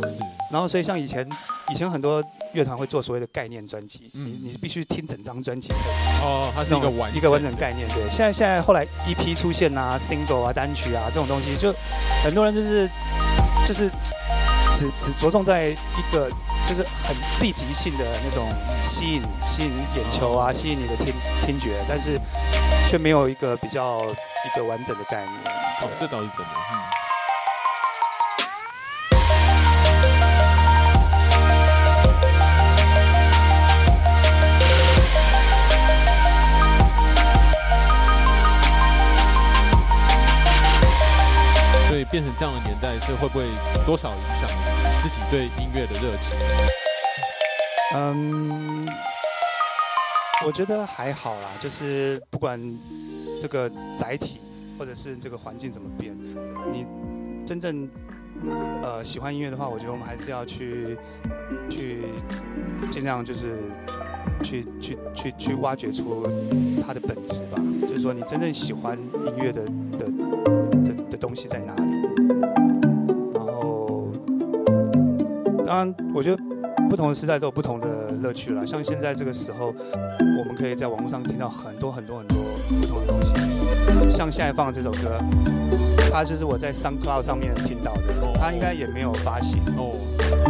然后所以像以前以前很多乐团会做所谓的概念专辑，嗯你你必须听整张专辑，哦，它是一个完一个完整整概念。对，现在现在后来 EP 出现啊，single 啊，单曲啊这种东西，就很多人就是就是只只着重在一个就是很立即性的那种吸引吸引眼球啊，吸引你的听听觉，但是却没有一个比较一个完整的概念。哦，这倒是真的。嗯所以变成这样的年代，这会不会多少影响自己对音乐的热情？嗯，我觉得还好啦，就是不管这个载体或者是这个环境怎么变，你真正呃喜欢音乐的话，我觉得我们还是要去去尽量就是去去去去挖掘出它的本质吧，就是说你真正喜欢音乐的的东西在哪里，然后当然我觉得。不同的时代都有不同的乐趣啦。像现在这个时候，我们可以在网络上听到很多很多很多不同的东西。像现在放的这首歌，它就是我在 SoundCloud 上面听到的，它应该也没有发行，哦，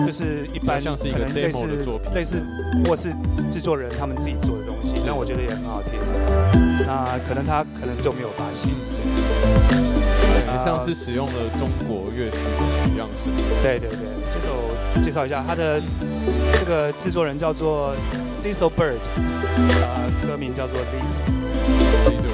就是一般可能类似类似或是制作人他们自己做的东西，但我觉得也很好听。那可能他可能就没有发行。像是使用了中国乐曲的取样式。对对对，这首介绍一下，它的这个制作人叫做 Cecil Bird，呃，歌名叫做 Leaves。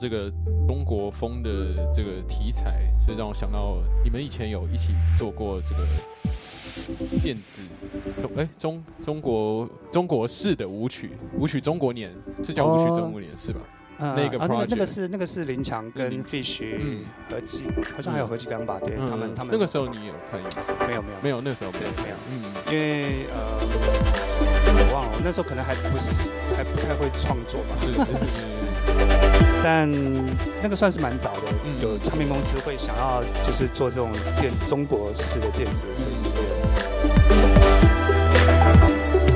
这个中国风的这个题材，就让我想到你们以前有一起做过这个电子，哎、中中国中国式的舞曲，舞曲中国年是叫舞曲中国年、是吧？嗯那个啊，那个那 project 个是那个是林强跟嗯 Fish 嗯。合辑，好像还有合计刚吧？对他们他们。那个时候你有参与吗？没有没有。没有，那个时候没有没有。嗯，因为呃我忘了，我那时候可能还不是还不太会创作吧，是是是是，但那个算是蛮早的，嗯有唱片公司会想要就是做这种电中国式的电子音乐。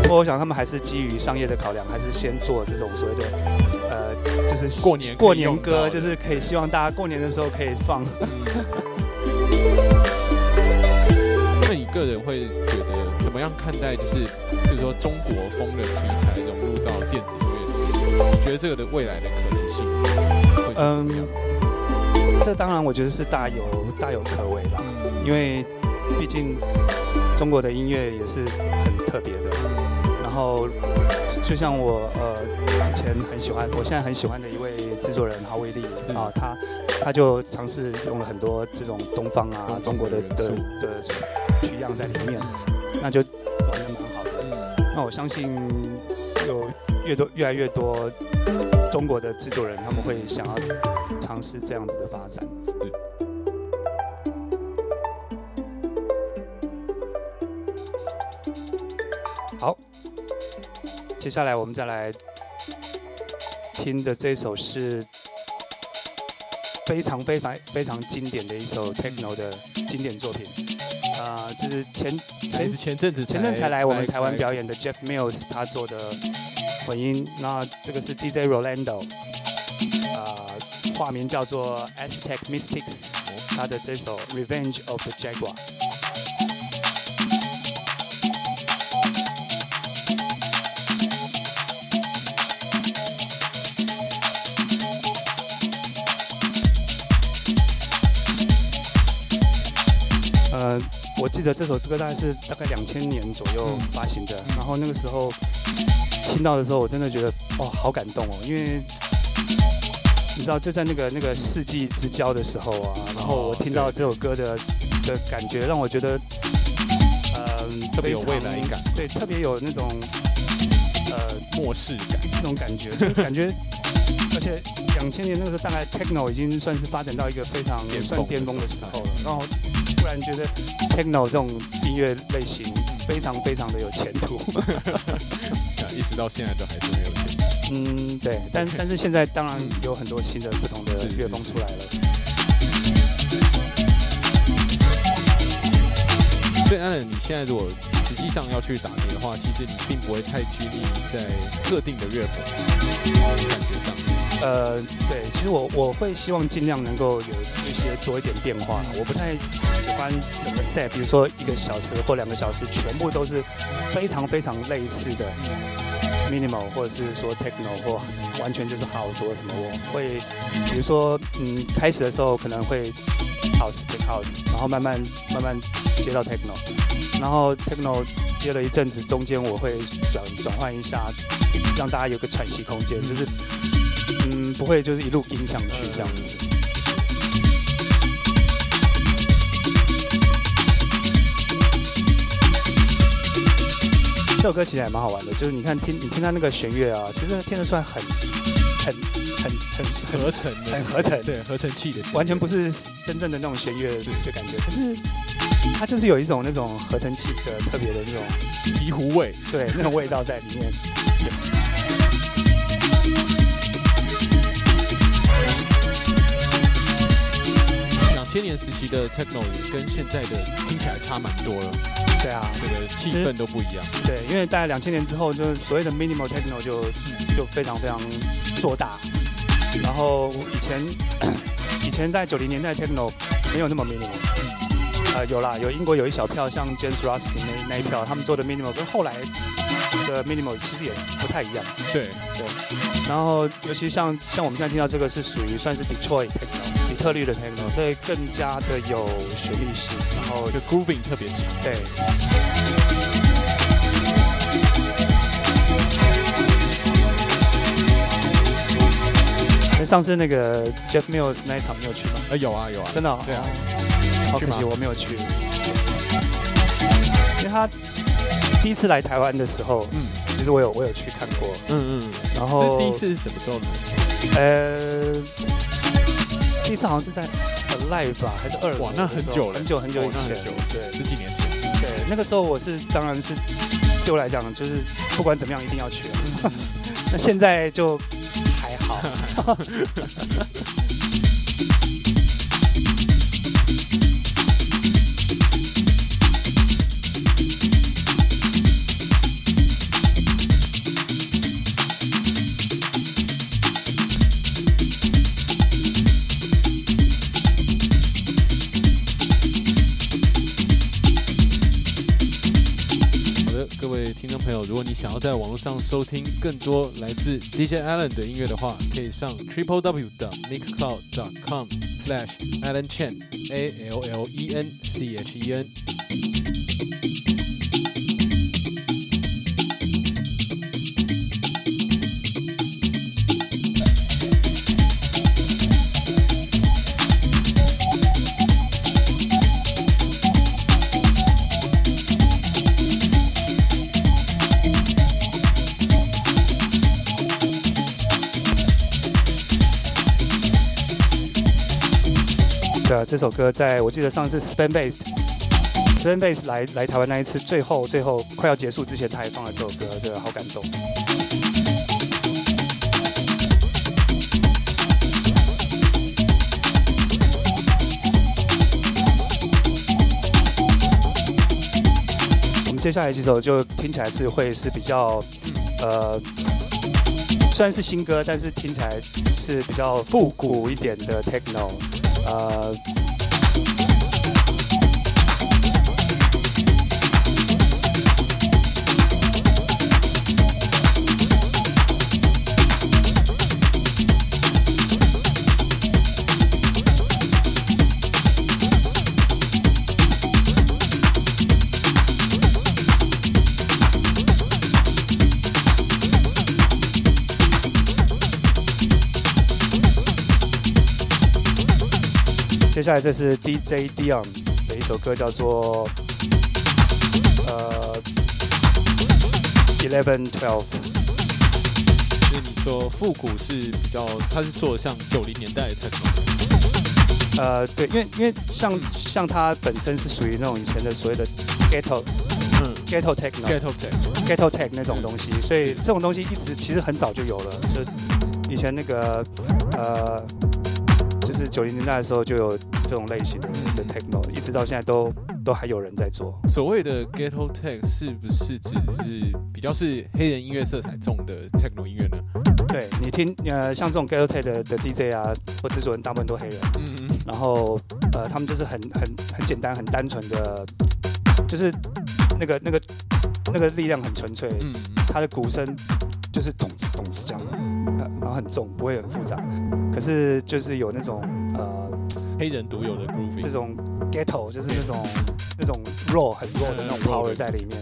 不过我想他们还是基于商业的考量，还是先做这种所谓的呃，就是过年过年歌，就是可以希望大家过年的时候可以放。嗯 [laughs] 那你个人会觉得怎么样看待，就是比如说中国风的题材融入到电子音乐里面？你觉得这个的未来的可能性会是怎么样？这当然我觉得是大有大有可为吧，嗯因为毕竟中国的音乐也是很特别的。然后就像我呃之前很喜欢，我现在很喜欢的一位制作人郝伟丽嗯啊，他他就尝试用了很多这种东方啊中国的的的取样在里面，那就玩的蛮好的。嗯那我相信有越多越来越多中国的制作人，他们会想要尝试这样子的发展。好，接下来我们再来听的这首是非常非常非常经典的一首 techno 的经典作品，啊、就是前前前阵子前阵才来我们台湾表演，演的 Jeff Mills 他做的混音，那这个是 DJ Rolando，啊、化名叫做 Aztec Mystics，他的这首 Revenge of the Jaguar。我记得这首歌大概是大概两千年左右嗯。发行的，嗯。然后那个时候听到的时候，我真的觉得哦，好感动哦，因为你知道就在那个那个世纪之交的时候啊，然后我听到这首歌的的感觉，让我觉得嗯、特别有未来感，对，特别有那种呃末世感。那种感觉，就是感觉，而且两千年那个时候，大概 techno 已经算是发展到一一个非常也算巅峰的时候了。然后突然觉得 techno 这种音乐类型非常非常的有前途。啊 [laughs] 一直到现在都还是没有钱。嗯，对，但 [laughs] 但是现在当然嗯有很多新的不同的乐风出来了。所以 Alan，你现在如果实际上要去打碟的话，其实你并不会太拘泥在特定的乐风感觉上。呃，对，其实我我会希望尽量能够有一些多一点变化，我不太喜欢整个 set，比如说一个小时或两个小时全部都是非常非常类似的 minimal，或者是说 techno 或完全就是 house 或什么，我会比如说嗯开始的时候可能会 house 的 house，然后慢慢慢慢接到 techno，然后 techno 接了一阵子，中间我会转转换一下，让大家有个喘息空间，就是。嗯，不会就是一路跟上去这样子。这首歌其实还蛮好玩的，就是你看听你听它那个弦乐啊，其实听得出来很很很很合成的，很合成，对合成器的，完全不是真正的那种弦乐的感觉，可是它就是有一种那种合成器的特别的那种醍醐味。对那种味道在里面。千年时期的 techno 也跟现在的听起来差蛮多了，对啊，这个气氛都不一样。对，因为大概两千年之后，就是所谓的 minimal techno 就就非常非常做大。然后以前 [coughs] 以前在九零年代 techno 没有那么 minimal，呃，有啦，有英国有一小票，像 James Ruskin 那那一票，他们做的 minimal 跟后来的 minimal 其实也不太一样。对。对，然后尤其像像我们现在听到这个是属于算是 Detroit techno，底特律的 techno，所以更加的有旋律性，然后就 grooving 特别强。对。那上次那个 Jeff Mills 那一场没有去吗？呃，有啊有啊，真的、哦？对啊，好可惜我没有去，因为他第一次来台湾的时候，嗯其实我有我有去看过，嗯嗯。然后第一次是什么时候呢？呃，第一次好像是在 Alive 吧，还是二哇那很久了很久很久以前，对十几年前。对，那个时候我是当然是对我来讲就是不管怎么样一定要去，[laughs] 那现在就还好。[laughs] 各位听众朋友，如果你想要在网络上收听更多来自 DJ Allen 的音乐的话，可以上 triple w 的 mixcloud com slash Allen Chen A L L E N C H E N。这首歌在我记得上次 Span Bass Span Bass 来来台湾那一次，最后最后快要结束之前，他还放了这首歌，真的好感动。我们接下来几首就听起来是会是比较呃，虽然是新歌，但是听起来是比较复古一点的 techno，Uh, 呃。下来这是 DJ Dion 的一首歌，叫做呃 Eleven Twelve。就是你说复古是比较，它是做像九零年代的 techno，呃，对，因为因为像像它本身是属于那种以前的所谓的 ghetto 嗯 ghetto techno，ghetto tech，ghetto tech 那种东西，所以这种东西一直其实很早就有了，就以前那个呃，就是九零年代的时候就有这种类型的的 techno，一直到现在都都还有人在做。所谓的 ghetto tech 是不是指就是比较是黑人音乐色彩重的 techno 音乐呢？对你听呃，像这种 ghetto tech 的的 DJ 啊或制作人，大部分都黑人，嗯嗯，然后呃，他们就是很很很简单、很单纯的，就是那个那个那个力量很纯粹，嗯嗯，他的鼓声就是咚哧咚哧这样，呃然后很重，不会很复杂。可是就是有那种呃黑人独有的 grooving，这种 ghetto，就是那种那种 raw 很 raw 的那种 power 在里面。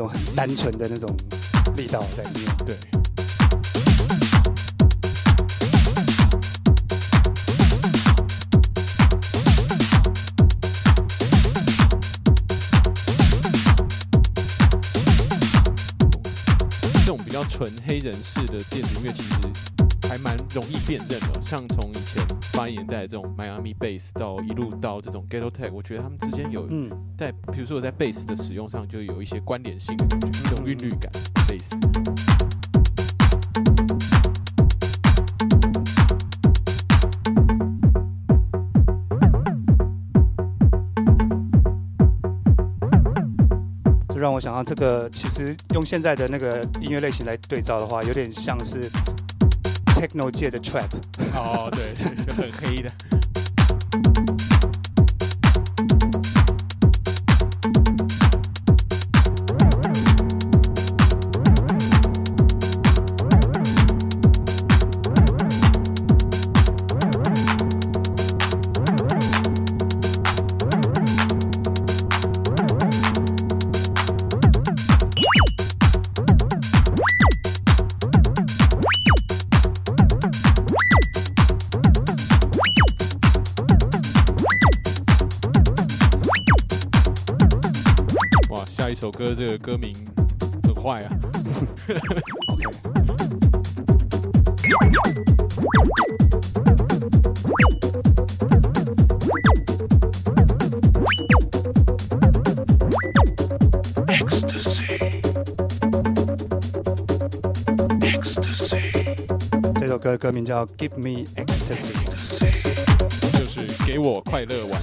种很单纯的那种力道在里面。对。这种比较纯黑人式的电子音乐，其实还蛮容易辨认的。像从以前八零年代的这种 Miami Bass 到一路到这种 Ghetto Tech，我觉得他们之间有嗯，在，比如说我在 Bass 的使用上就有一些关联性，就是这种韵律感 Bass。就让我想到这个，其实用现在的那个音乐类型来对照的话，有点像是 techno 界的 trap。哦，对，就很黑的。下一首歌，这个歌名很坏啊！Ecstasy，Ecstasy，这首歌歌名叫《Give Me Ecstasy》，就是给我快乐玩。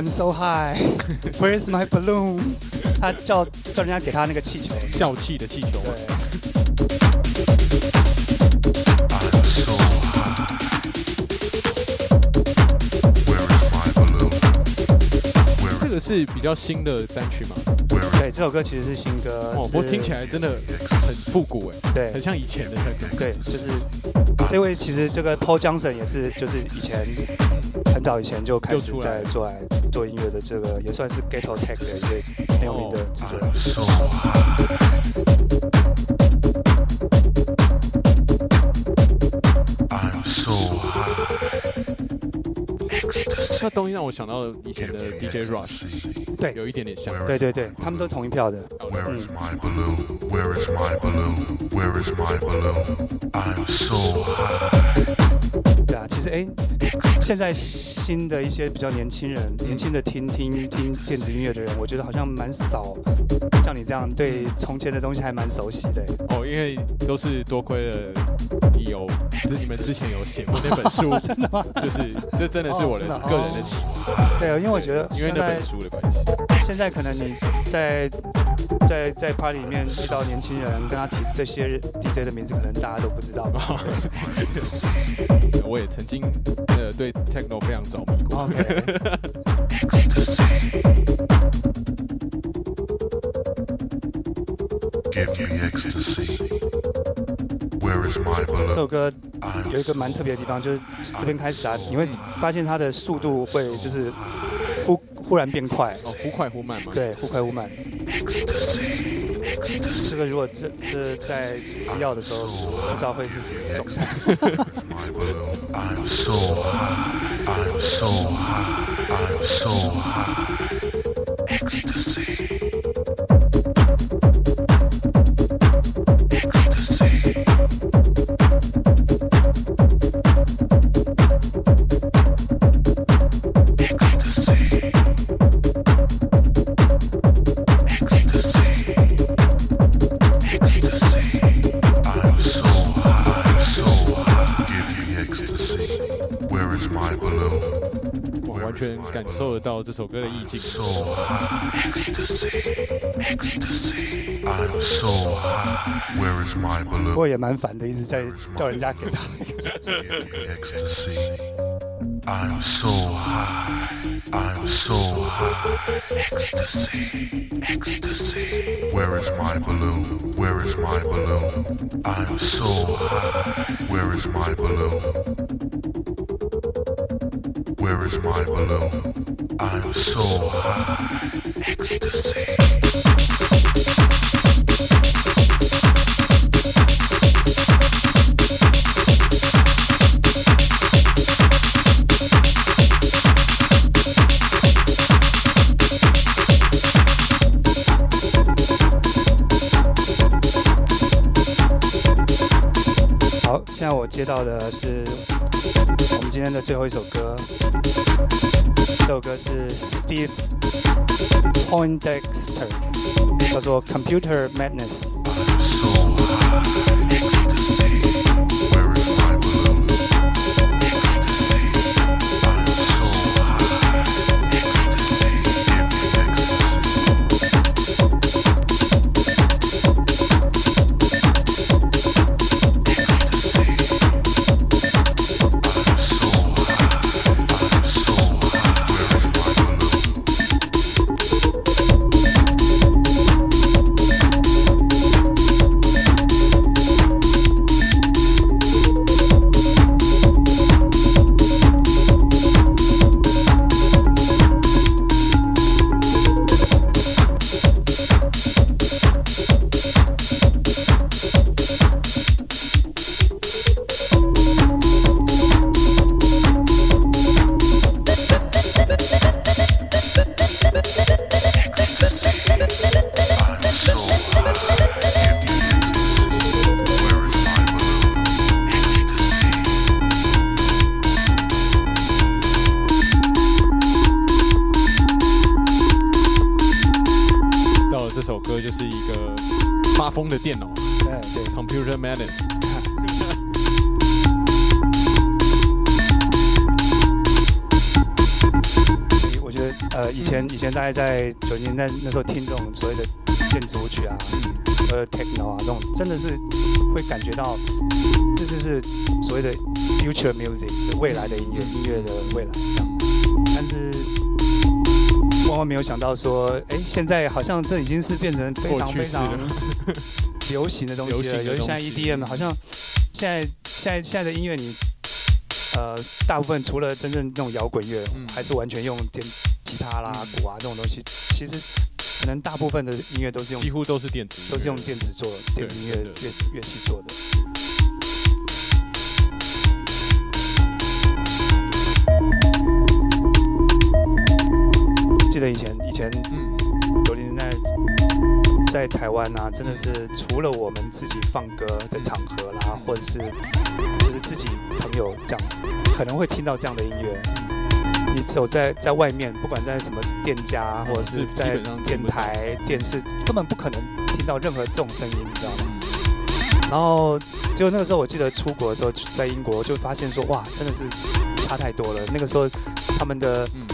I'm so high. Where's my balloon？” 他叫叫人家给他那个气球。笑气的气球，对，这个是比较新的单曲吗？对，这首歌其实是新歌。哦，不过听起来真的很复古哎，对很像以前的 techno。对，就是这位其实这个 Paul Johnson 也是，就是以前很早以前就开始在做来做音乐的，这个也算是 Ghetto Tech 的一位很有名的制作人。我想到以前的 DJ Rush，对有一点点像。对对对，他们都同一票的。Where is my balloon? Where is my balloon? Where is my balloon? I'm so high. 对啊，其实哎，现在新的一些比较年轻人，年轻的听听听电子音乐的人，我觉得好像蛮少像你这样对从前的东西还蛮熟悉的。哦，因为都是多亏了有，是你们之前有写过那本书，[laughs] 真的吗？就是这真的是我的个人的启蒙，对，因为我觉得因为那本书的关系。现在可能你在在在 party 里面遇到年轻人，跟他提这些 DJ 的名字，可能大家都不知道吧 [laughs] 我也曾经呃对 techno 非常着迷过。？OK，Give me ecstasy. 这首歌有一个蛮特别的地方，就是这边开始啊，你会发现它的速度会就是忽忽然变快，哦，忽快忽慢嘛。对，忽快忽慢。这个如果这这在吃药的时候，不知道会是什么状态。这首歌的意境。So high. Ecstasy. Ecstasy. I'm so high. Where is my balloon? 过也蛮烦的，一直在叫人家给他。Give me ecstasy. I'm so high. I'm so high. Ecstasy. Ecstasy. Where is my balloon? Where is my balloon? I'm so high. Where is my balloon? 好现在我接到的是我们今天的最后一首歌，这首歌是 Steve Poindexter，叫做《Computer Madness》。前大概在九零年代那时候听这种所谓的电子舞曲啊，呃 techno 啊这种，真的是会感觉到这就是所谓的 future music，是未来的音乐，音乐的未来这样。但是万万没有想到说，哎，现在好像这已经是变成非常非常流行的东西了，流行的有现在 EDM 好像现在现在现在的音乐你。呃，大部分除了真正那种摇滚乐，嗯还是完全用电吉他啦、嗯鼓啊这种东西。其实可能大部分的音乐都是用几乎都是电子，都是用电子做对电子音乐乐乐器做的。记得以前以前嗯，九零年代在台湾啊，真的是除了我们自己放歌的场合啦，或者是就是自己朋友这样，可能会听到这样的音乐。你走在在外面，不管在什么店家，或者是在电台、电视，根本不可能听到任何这种声音，你知道吗？嗯然后结果那个时候，我记得出国的时候，在英国就发现说，哇，真的是差太多了。那个时候他们的嗯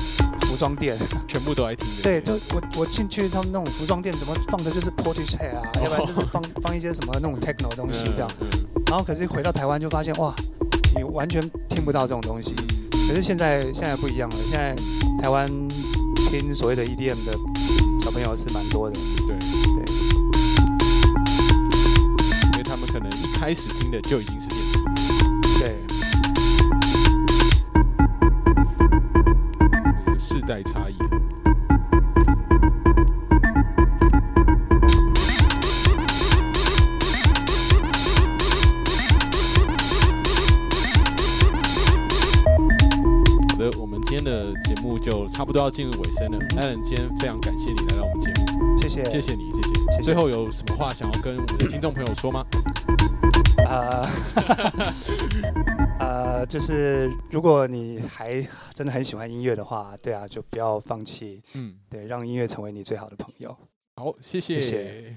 服装店，[laughs] 全部都爱听的。对，就我我进去他们那种服装店，怎么放的就是 Portishead 啊，要不然就是放放一些什么那种 techno 的东西这样。嗯。然后可是回到台湾就发现，哇，你完全听不到这种东西。可是现在现在不一样了，现在台湾听所谓的 EDM 的小朋友是蛮多的。对。对。因为他们可能一开始听的就已经是电子。对，世代差差不多要进入尾声了。Allen，今天非常感谢你来到我们节目，谢谢，谢谢你，谢谢。谢谢最后有什么话想要跟我们的听众朋友说吗？呃，[laughs] 呃，就是如果你还真的很喜欢音乐的话，对啊，就不要放弃，嗯，对，让音乐成为你最好的朋友。好，谢谢。谢谢